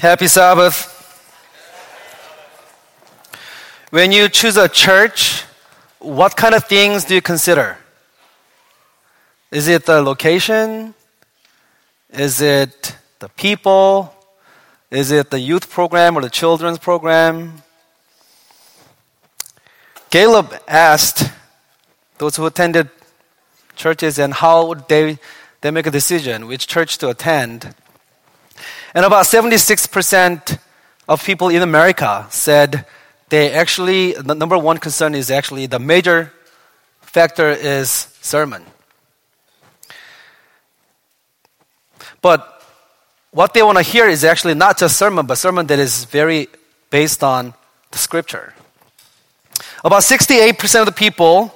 Happy Sabbath. When you choose a church, what kind of things do you consider? Is it the location? Is it the people? Is it the youth program or the children's program? Gallup asked those who attended churches and how they, they make a decision which church to attend. And about 76% of people in America said they actually, the number one concern is actually the major factor is sermon. But what they want to hear is actually not just sermon, but sermon that is very based on the scripture. About 68% of the people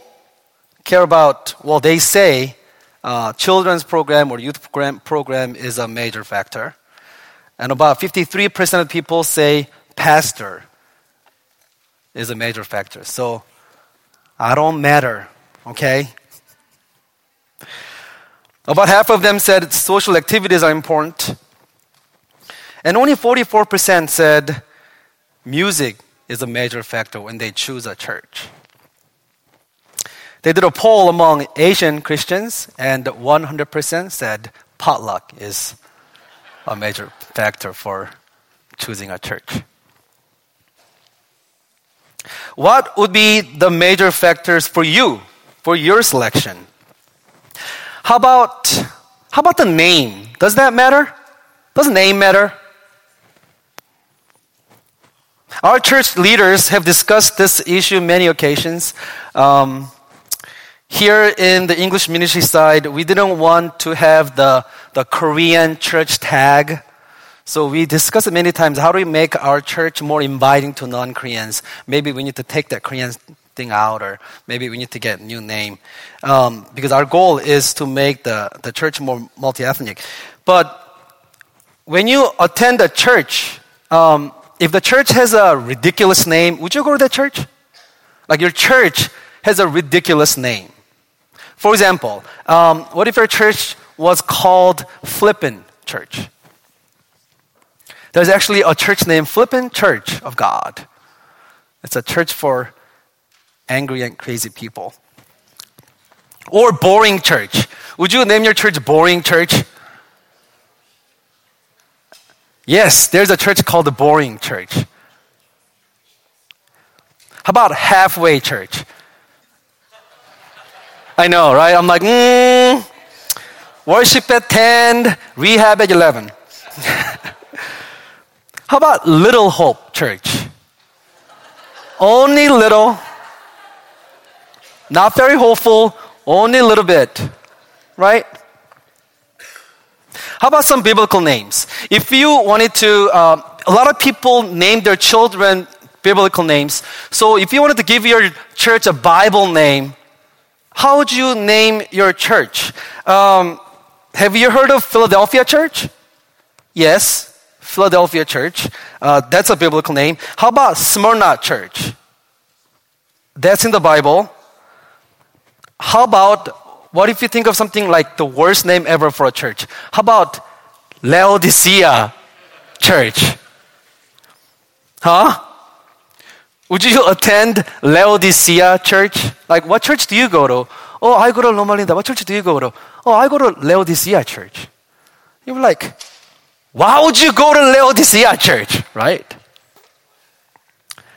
care about, well, they say uh, children's program or youth program, program is a major factor. And about 53% of people say pastor is a major factor. So I don't matter, okay? About half of them said social activities are important. And only 44% said music is a major factor when they choose a church. They did a poll among Asian Christians, and 100% said potluck is a major factor for choosing a church. What would be the major factors for you, for your selection? How about, how about the name? Does that matter? Does the name matter? Our church leaders have discussed this issue many occasions. Um, here in the English ministry side, we didn't want to have the, the Korean church tag. So we discussed many times. How do we make our church more inviting to non-Koreans? Maybe we need to take that Korean thing out, or maybe we need to get a new name. Um, because our goal is to make the, the church more multi-ethnic. But when you attend a church, um, if the church has a ridiculous name, would you go to that church? Like your church has a ridiculous name. For example, um, what if your church was called Flippin Church? There's actually a church named Flippin Church of God. It's a church for angry and crazy people. Or Boring Church. Would you name your church Boring Church? Yes, there's a church called the Boring Church. How about Halfway Church? I know, right? I'm like, mm, worship at 10, rehab at 11. How about Little Hope Church? Only little, not very hopeful, only a little bit, right? How about some biblical names? If you wanted to, uh, a lot of people name their children biblical names. So if you wanted to give your church a Bible name, how would you name your church? Um, have you heard of Philadelphia Church? Yes, Philadelphia Church. Uh, that's a biblical name. How about Smyrna Church? That's in the Bible. How about what if you think of something like the worst name ever for a church? How about Laodicea Church? Huh? Would you attend Laodicea Church? Like, what church do you go to? Oh, I go to Loma Linda. What church do you go to? Oh, I go to Laodicea Church. You're like, why would you go to Laodicea Church? Right?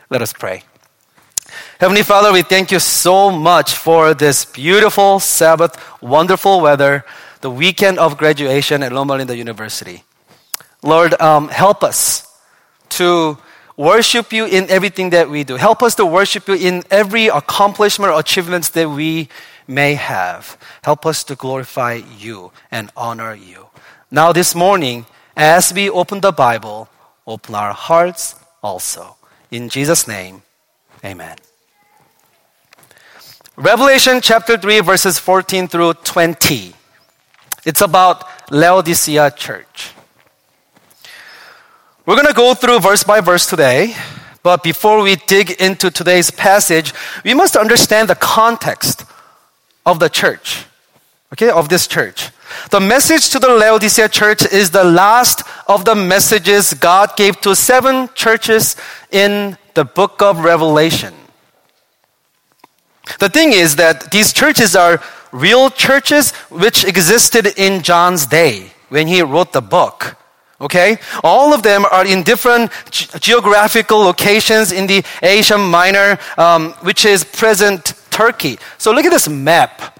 Let us pray. Heavenly Father, we thank you so much for this beautiful Sabbath, wonderful weather, the weekend of graduation at Loma Linda University. Lord, um, help us to worship you in everything that we do. Help us to worship you in every accomplishment or achievements that we may have. Help us to glorify you and honor you. Now, this morning, as we open the Bible, open our hearts also. In Jesus' name, amen. Revelation chapter 3, verses 14 through 20. It's about Laodicea church. We're going to go through verse by verse today, but before we dig into today's passage, we must understand the context of the church, okay, of this church. The message to the Laodicea church is the last of the messages God gave to seven churches in the book of Revelation. The thing is that these churches are real churches which existed in John's day when he wrote the book. Okay? All of them are in different ge- geographical locations in the Asia Minor, um, which is present Turkey. So look at this map.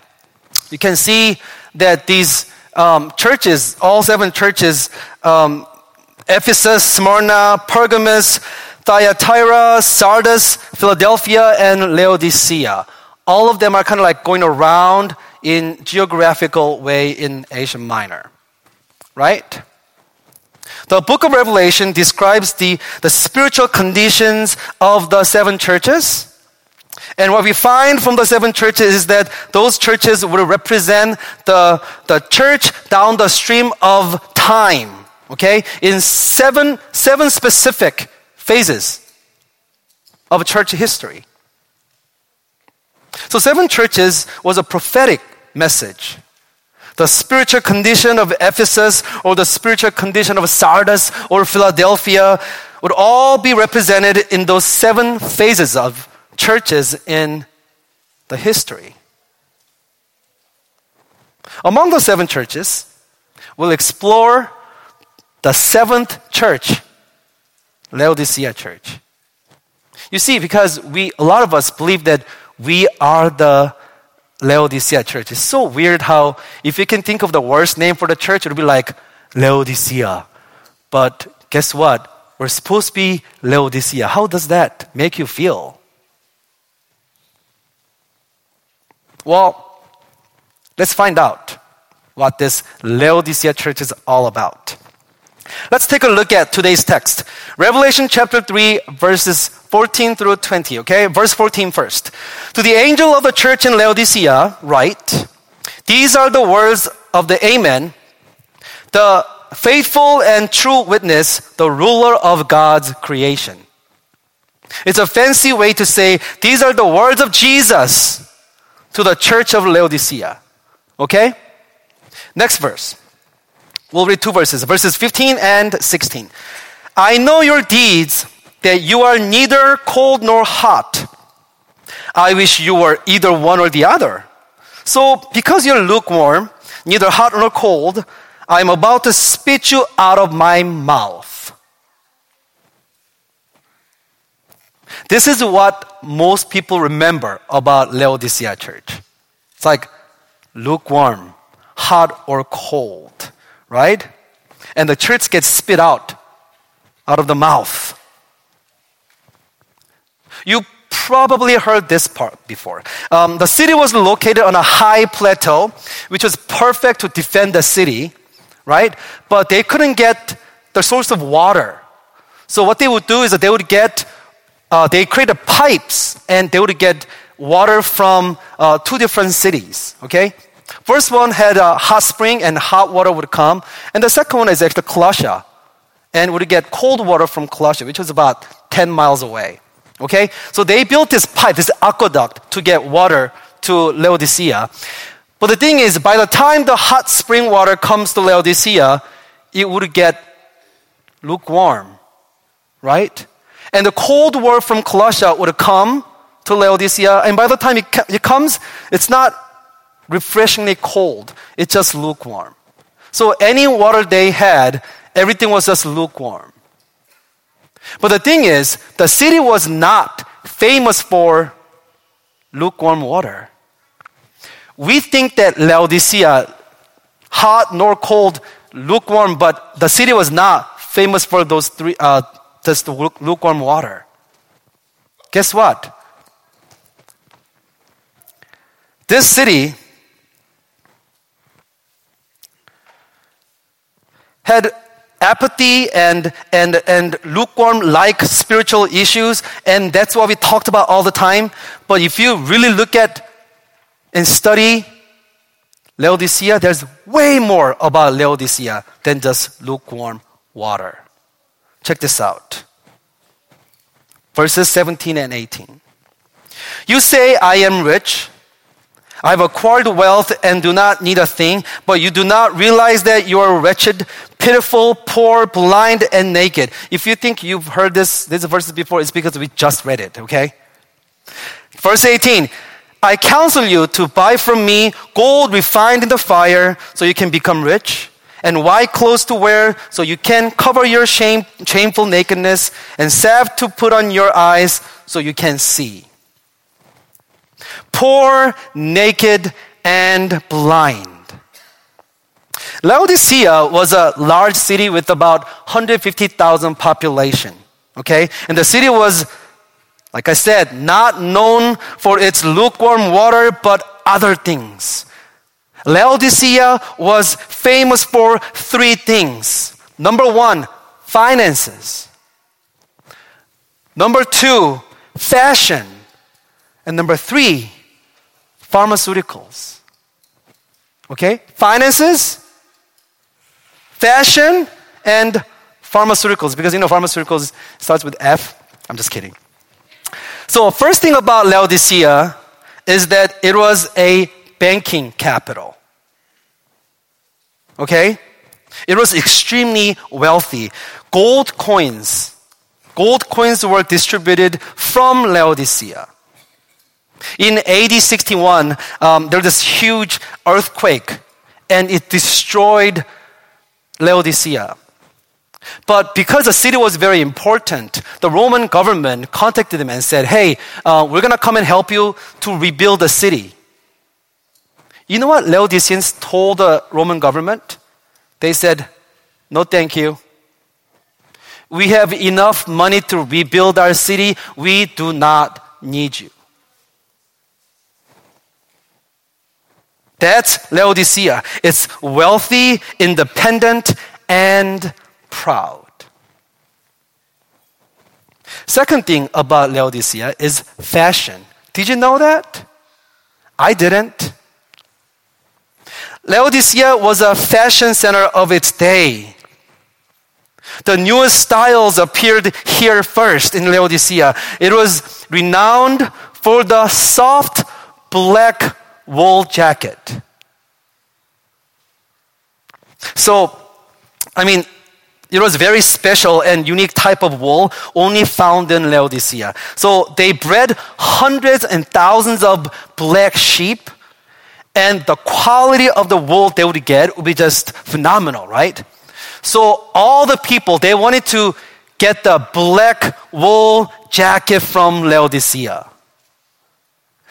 You can see that these um, churches, all seven churches, um, Ephesus, Smyrna, Pergamos, Thyatira, Sardis, Philadelphia, and Laodicea. All of them are kind of like going around in geographical way in Asia Minor. Right? The book of Revelation describes the, the spiritual conditions of the seven churches. And what we find from the seven churches is that those churches would represent the, the church down the stream of time, okay, in seven, seven specific phases of church history. So, seven churches was a prophetic message. The spiritual condition of Ephesus or the spiritual condition of Sardis or Philadelphia would all be represented in those seven phases of churches in the history. Among the seven churches, we'll explore the seventh church, Laodicea Church. You see, because we, a lot of us believe that we are the Laodicea church. It's so weird how, if you can think of the worst name for the church, it would be like Laodicea. But guess what? We're supposed to be Laodicea. How does that make you feel? Well, let's find out what this Laodicea church is all about. Let's take a look at today's text. Revelation chapter 3, verses 14 through 20, okay? Verse 14 first. To the angel of the church in Laodicea, write, These are the words of the Amen, the faithful and true witness, the ruler of God's creation. It's a fancy way to say, These are the words of Jesus to the church of Laodicea, okay? Next verse. We'll read two verses, verses 15 and 16. I know your deeds, that you are neither cold nor hot. I wish you were either one or the other. So, because you're lukewarm, neither hot nor cold, I'm about to spit you out of my mouth. This is what most people remember about Laodicea church. It's like lukewarm, hot or cold right? And the church gets spit out out of the mouth. You probably heard this part before. Um, the city was located on a high plateau, which was perfect to defend the city, right? But they couldn't get the source of water. So what they would do is that they would get, uh, they created pipes and they would get water from uh, two different cities, okay? First one had a hot spring and hot water would come. And the second one is actually Colossia. And would get cold water from Colossia, which was about 10 miles away. Okay? So they built this pipe, this aqueduct to get water to Laodicea. But the thing is, by the time the hot spring water comes to Laodicea, it would get lukewarm. Right? And the cold water from Colossia would come to Laodicea. And by the time it, it comes, it's not refreshingly cold. It's just lukewarm. So any water they had, everything was just lukewarm. But the thing is, the city was not famous for lukewarm water. We think that Laodicea, hot nor cold, lukewarm, but the city was not famous for those three, uh, just lukewarm water. Guess what? This city had apathy and, and, and lukewarm like spiritual issues, and that's what we talked about all the time. But if you really look at and study Laodicea, there's way more about Laodicea than just lukewarm water. Check this out. Verses 17 and 18. You say, I am rich, I've acquired wealth and do not need a thing, but you do not realize that you are wretched, pitiful, poor, blind, and naked. If you think you've heard this, these verses before, it's because we just read it, okay? Verse 18. I counsel you to buy from me gold refined in the fire so you can become rich, and white clothes to wear so you can cover your shame, shameful nakedness, and salve to put on your eyes so you can see poor, naked, and blind. Laodicea was a large city with about 150,000 population. Okay? And the city was, like I said, not known for its lukewarm water, but other things. Laodicea was famous for three things. Number one, finances. Number two, fashion. And number three, pharmaceuticals. Okay? Finances, fashion, and pharmaceuticals. Because you know, pharmaceuticals starts with F. I'm just kidding. So, first thing about Laodicea is that it was a banking capital. Okay? It was extremely wealthy. Gold coins, gold coins were distributed from Laodicea. In AD 61, um, there was this huge earthquake and it destroyed Laodicea. But because the city was very important, the Roman government contacted them and said, Hey, uh, we're going to come and help you to rebuild the city. You know what Laodiceans told the Roman government? They said, No, thank you. We have enough money to rebuild our city. We do not need you. That's Laodicea. It's wealthy, independent, and proud. Second thing about Laodicea is fashion. Did you know that? I didn't. Laodicea was a fashion center of its day. The newest styles appeared here first in Laodicea. It was renowned for the soft black wool jacket. So, I mean, it was very special and unique type of wool only found in Laodicea. So they bred hundreds and thousands of black sheep, and the quality of the wool they would get would be just phenomenal, right? So all the people they wanted to get the black wool jacket from Laodicea.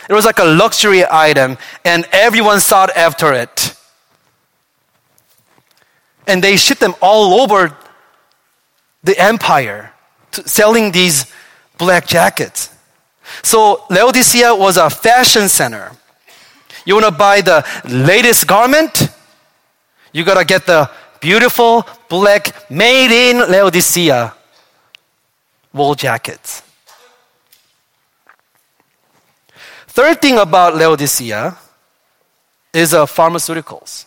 It was like a luxury item, and everyone sought after it. And they shipped them all over the empire, selling these black jackets. So Laodicea was a fashion center. You want to buy the latest garment? You got to get the beautiful black made in Laodicea wool jackets. Third thing about Laodicea is uh, pharmaceuticals.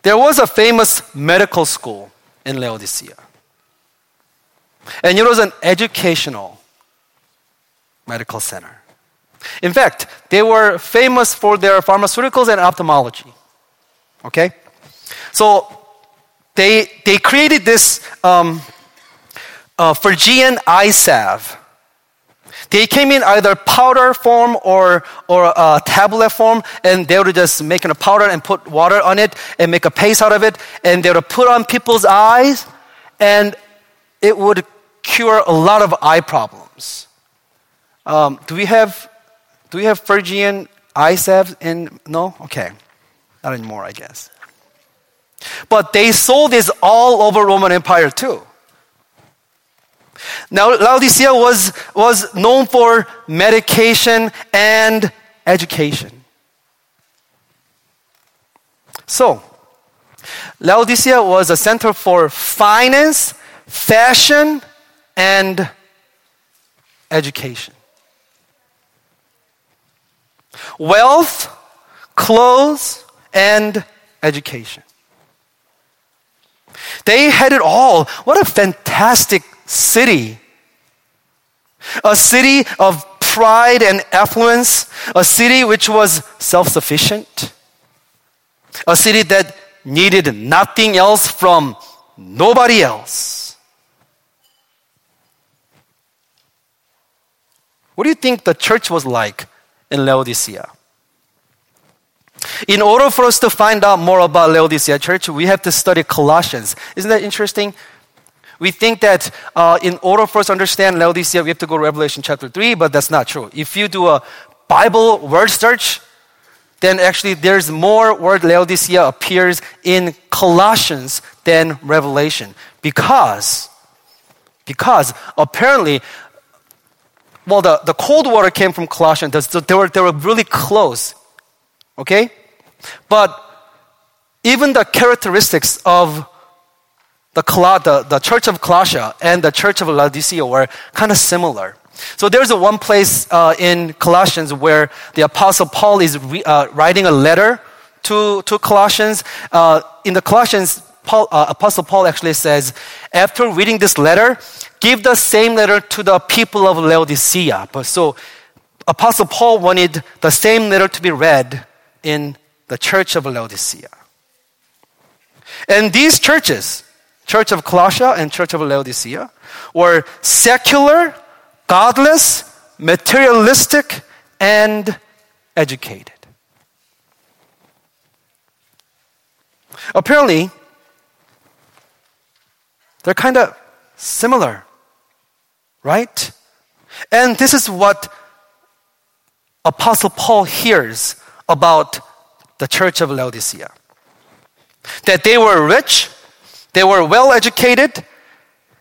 There was a famous medical school in Laodicea. And it was an educational medical center. In fact, they were famous for their pharmaceuticals and ophthalmology. Okay? So they, they created this um, uh, Phrygian eye salve they came in either powder form or, or a tablet form, and they would just make a powder and put water on it and make a paste out of it, and they would put on people's eyes, and it would cure a lot of eye problems. Um, do we have do we have Phrygian eye salve in no? Okay. Not anymore, I guess. But they sold this all over Roman Empire too. Now, Laodicea was, was known for medication and education. So, Laodicea was a center for finance, fashion, and education. Wealth, clothes, and education. They had it all. What a fantastic city. A city of pride and affluence, a city which was self sufficient, a city that needed nothing else from nobody else. What do you think the church was like in Laodicea? In order for us to find out more about Laodicea church, we have to study Colossians. Isn't that interesting? We think that uh, in order for us to understand Laodicea, we have to go to Revelation chapter 3, but that's not true. If you do a Bible word search, then actually there's more word Laodicea appears in Colossians than Revelation. Because, because apparently, well, the, the cold water came from Colossians, so they were, they were really close. Okay? But even the characteristics of the, the, the church of Colossia and the church of Laodicea were kind of similar. So there's a one place uh, in Colossians where the apostle Paul is re, uh, writing a letter to, to Colossians. Uh, in the Colossians, Paul, uh, apostle Paul actually says, after reading this letter, give the same letter to the people of Laodicea. But so apostle Paul wanted the same letter to be read in the church of Laodicea. And these churches, Church of Colossia and Church of Laodicea, were secular, godless, materialistic, and educated. Apparently, they're kind of similar, right? And this is what Apostle Paul hears about the church of Laodicea. That they were rich, they were well educated,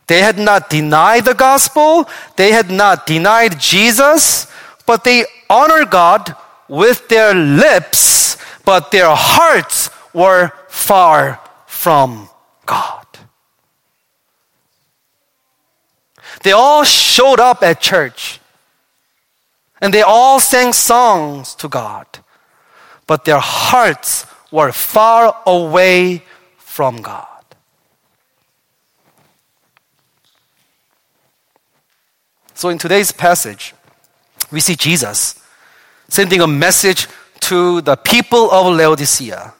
they had not denied the gospel, they had not denied Jesus, but they honor God with their lips, but their hearts were far from God. They all showed up at church and they all sang songs to God but their hearts were far away from God. So, in today's passage, we see Jesus sending a message to the people of Laodicea.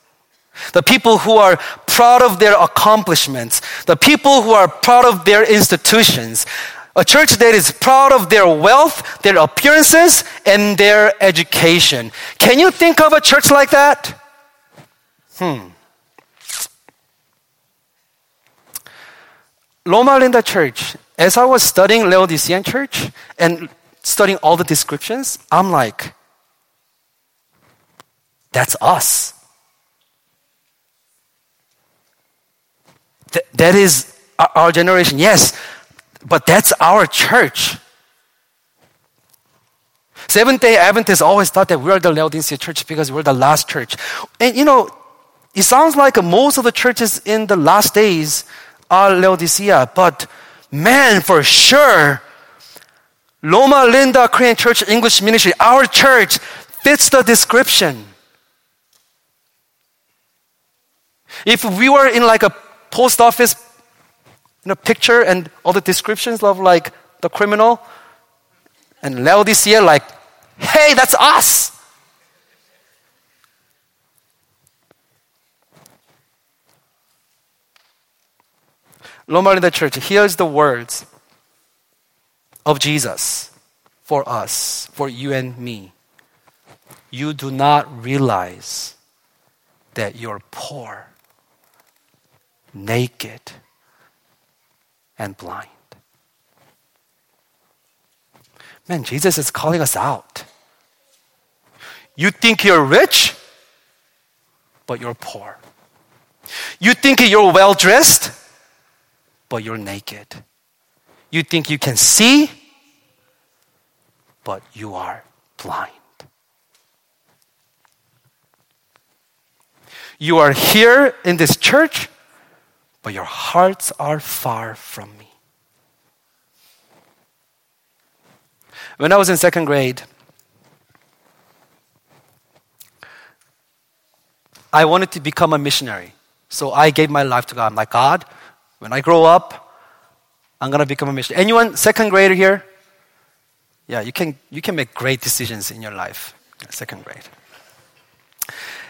The people who are proud of their accomplishments, the people who are proud of their institutions, a church that is proud of their wealth, their appearances, and their education. Can you think of a church like that? Hmm. Loma Linda Church, as I was studying Laodicean Church and studying all the descriptions, I'm like, that's us. Th- that is our generation. Yes, but that's our church. Seventh day Adventists always thought that we're the Laodicea church because we're the last church. And you know, it sounds like most of the churches in the last days are Laodicea, but man, for sure, Loma Linda Korean Church English Ministry, our church, fits the description. If we were in like a post office you know, picture and all the descriptions of like the criminal and Laodicea, like, hey, that's us. Loma the Church, here's the words of Jesus for us, for you and me. You do not realize that you're poor, naked, and blind. Man, Jesus is calling us out. You think you're rich, but you're poor. You think you're well dressed, but you're naked. You think you can see, but you are blind. You are here in this church, but your hearts are far from me. When I was in second grade, I wanted to become a missionary. So I gave my life to God. I'm like, God, when I grow up, I'm going to become a missionary. Anyone second grader here? Yeah, you can, you can make great decisions in your life. Second grade.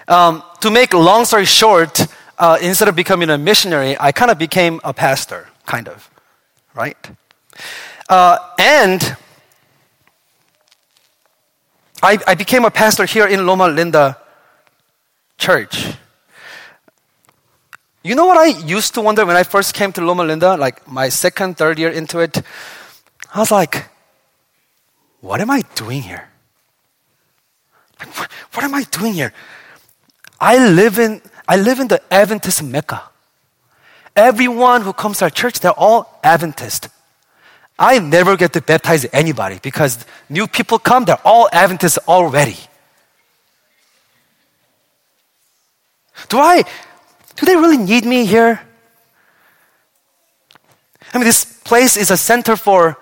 Um, to make long story short, uh, instead of becoming a missionary, I kind of became a pastor, kind of, right? Uh, and I, I became a pastor here in Loma Linda Church. You know what I used to wonder when I first came to Loma Linda, like my second, third year into it? I was like, what am I doing here? Like, what, what am I doing here? I live in, I live in the Adventist Mecca. Everyone who comes to our church, they're all Adventist. I never get to baptize anybody because new people come, they're all Adventists already. Do I, do they really need me here? I mean, this place is a center for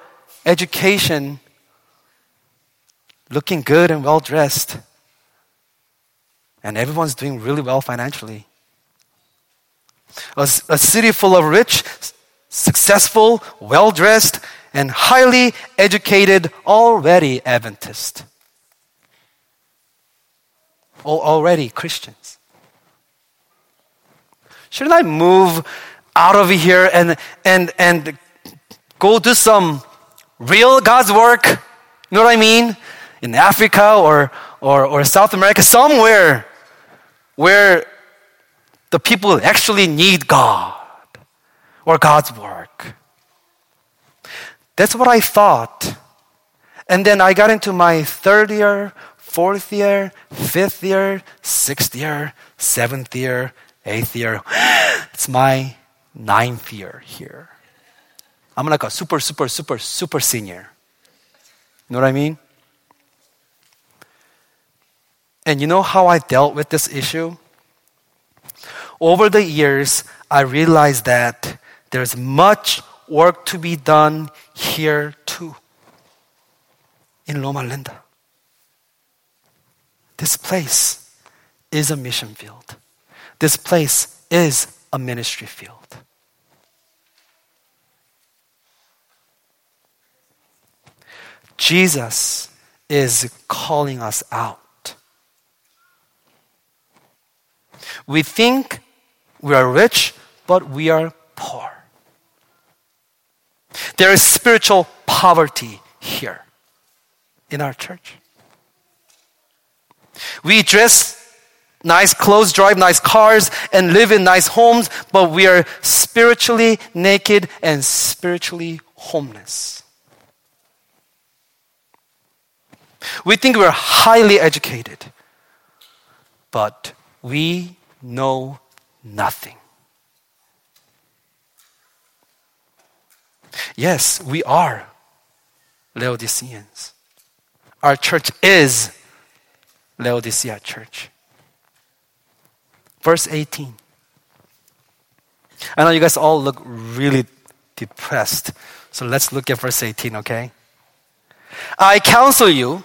education, looking good and well dressed, and everyone's doing really well financially. A, a city full of rich, successful, well dressed, and highly educated, already Adventist. Already Christians. Shouldn't I move out of here and, and, and go do some real God's work? You know what I mean? In Africa or, or, or South America, somewhere where the people actually need God or God's work. That's what I thought. And then I got into my third year, fourth year, fifth year, sixth year, seventh year, eighth year. It's my ninth year here. I'm like a super, super, super, super senior. You know what I mean? And you know how I dealt with this issue? Over the years, I realized that there's much work to be done here too, in Loma Linda. This place is a mission field. This place is a ministry field. Jesus is calling us out. We think we are rich, but we are poor. There is spiritual poverty here in our church. We dress nice clothes, drive nice cars, and live in nice homes, but we are spiritually naked and spiritually homeless. We think we're highly educated, but we know nothing. Yes, we are Laodiceans. Our church is Laodicea Church. Verse 18. I know you guys all look really depressed. So let's look at verse 18, okay? I counsel you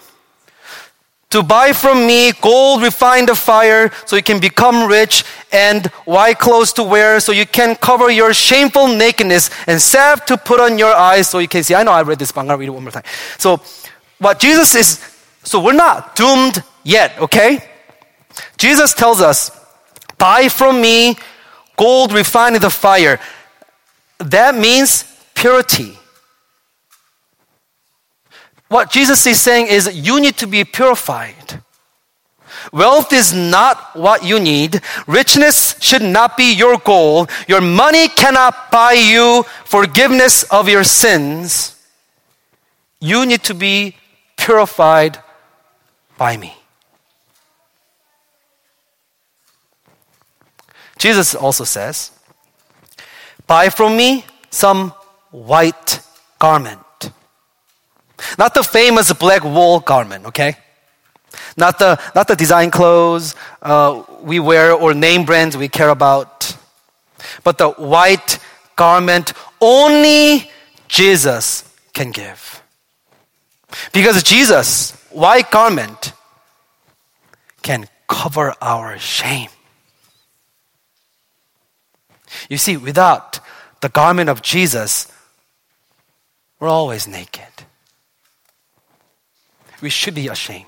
to buy from me gold refined of fire so you can become rich and white clothes to wear so you can cover your shameful nakedness and salve to put on your eyes so you can see. I know I read this, but I'm going to read it one more time. So what Jesus is, so we're not doomed yet, okay? Jesus tells us, buy from me gold refined in the fire. That means purity. What Jesus is saying is you need to be purified. Wealth is not what you need. Richness should not be your goal. Your money cannot buy you forgiveness of your sins. You need to be purified by me. Jesus also says, Buy from me some white garment not the famous black wool garment, okay? Not the, not the design clothes uh, we wear or name brands we care about, but the white garment only Jesus can give. Because Jesus, white garment, can cover our shame. You see, without the garment of Jesus, we're always naked. we should be ashamed.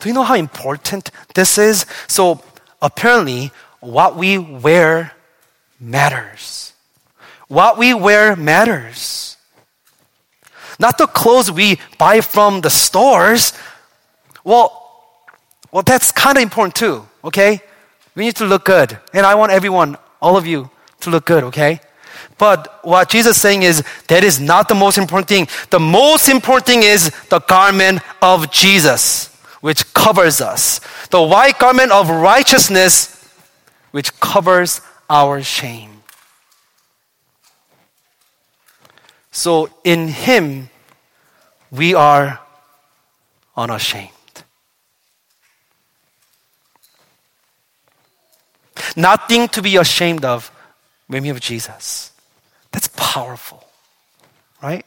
Do you know how important this is? So, apparently, what we wear matters. What we wear matters. Not the clothes we buy from the stores. Well, well, that's kind of important too, okay? We need to look good. And I want everyone, all of you, to look good, okay? But what Jesus is saying is that is not the most important thing. The most important thing is the garment of Jesus, which covers us. The white garment of righteousness, which covers our shame. So in Him, we are unashamed. Nothing to be ashamed of when we have Jesus. That's powerful, right?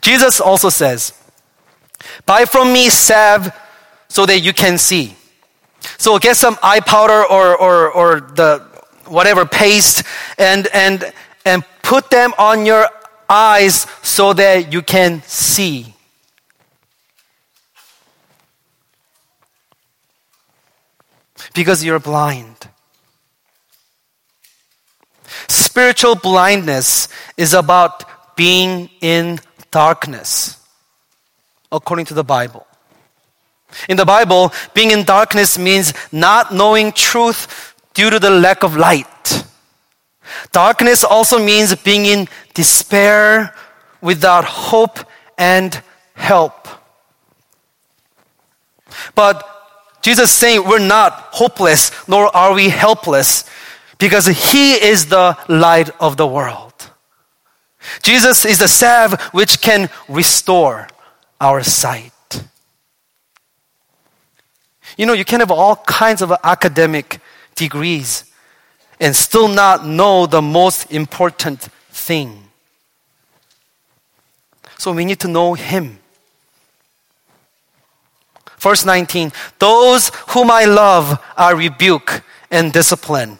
Jesus also says, Buy from me salve so that you can see. So get some eye powder or, or, or the whatever paste and, and, and put them on your eyes so that you can see. Because you're blind. Spiritual blindness is about being in darkness, according to the Bible. In the Bible, being in darkness means not knowing truth due to the lack of light. Darkness also means being in despair without hope and help. But Jesus saying we're not hopeless, nor are we helpless, because He is the light of the world. Jesus is the salve which can restore our sight. You know, you can have all kinds of academic degrees and still not know the most important thing. So we need to know Him. Verse 19 Those whom I love I rebuke and discipline.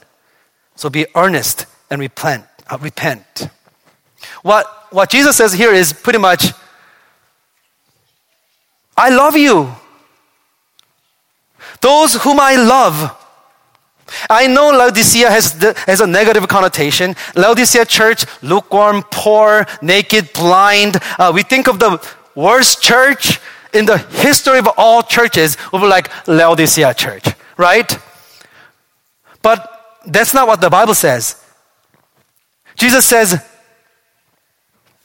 So be earnest and repent. Uh, repent. What, what Jesus says here is pretty much I love you. Those whom I love. I know Laodicea has, has a negative connotation. Laodicea church, lukewarm, poor, naked, blind. Uh, we think of the worst church in the history of all churches would be like Laodicea church, right? But that's not what the Bible says. Jesus says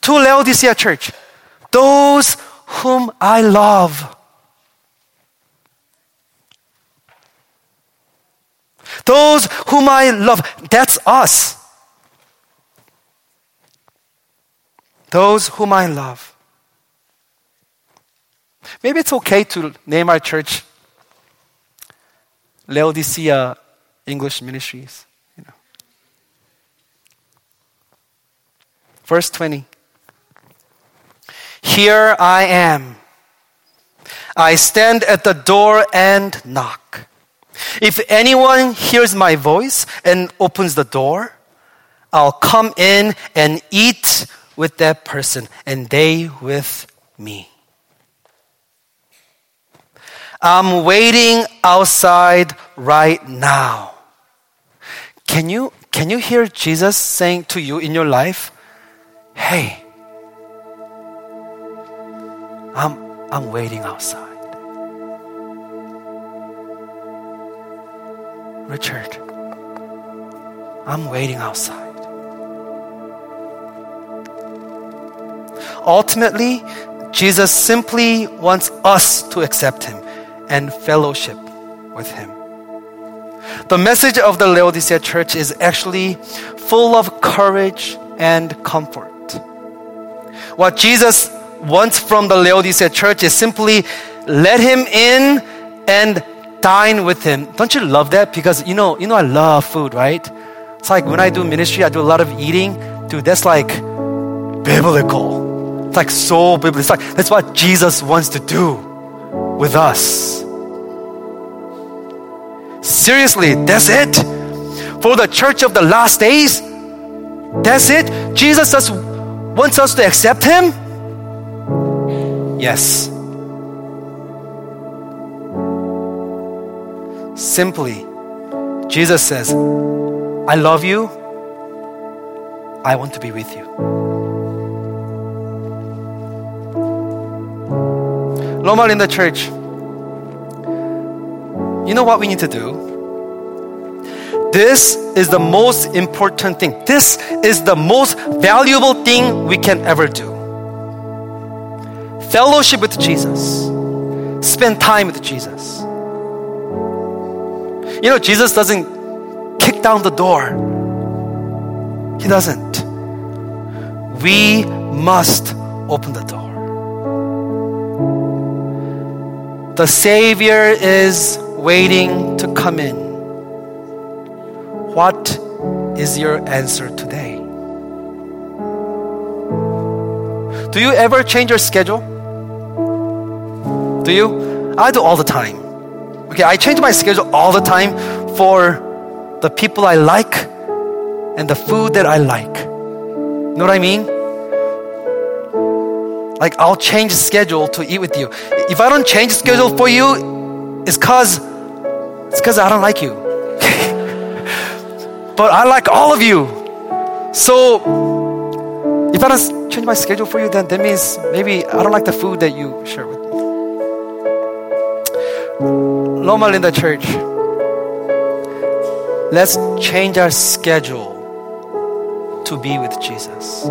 to Laodicea church, those whom I love. Those whom I love, that's us. Those whom I love. Maybe it's okay to name our church Laodicea English Ministries. You know. Verse 20. Here I am. I stand at the door and knock. If anyone hears my voice and opens the door, I'll come in and eat with that person and they with me. I'm waiting outside right now. Can you, can you hear Jesus saying to you in your life, Hey, I'm, I'm waiting outside. Richard, I'm waiting outside. Ultimately, Jesus simply wants us to accept Him and fellowship with Him. The message of the Laodicea church is actually full of courage and comfort. What Jesus wants from the Laodicea church is simply let Him in and dine with him. Don't you love that? Because you know, you know I love food, right? It's like when I do ministry, I do a lot of eating. Dude, that's like biblical. It's like so biblical. It's like that's what Jesus wants to do with us. Seriously, that's it. For the church of the last days, that's it. Jesus just wants us to accept Him? Yes. Simply, Jesus says, I love you. I want to be with you. Loma Linda Church, you know what we need to do? This is the most important thing. This is the most valuable thing we can ever do. Fellowship with Jesus. Spend time with Jesus. You know, Jesus doesn't kick down the door. He doesn't. We must open the door. The Savior is waiting to come in. What is your answer today? Do you ever change your schedule? Do you? I do all the time. Okay, I change my schedule all the time for the people I like and the food that I like. You know what I mean? Like I'll change the schedule to eat with you. If I don't change the schedule for you, it's cause it's cause I don't like you. but I like all of you. So if I don't change my schedule for you, then that means maybe I don't like the food that you share with me. Loma Linda Church, let's change our schedule to be with Jesus.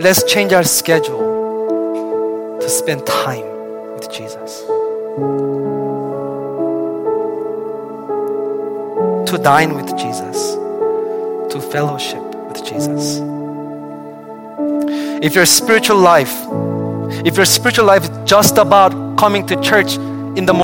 Let's change our schedule to spend time with Jesus. To dine with Jesus, to fellowship with Jesus. If your spiritual life, if your spiritual life is just about coming to church in the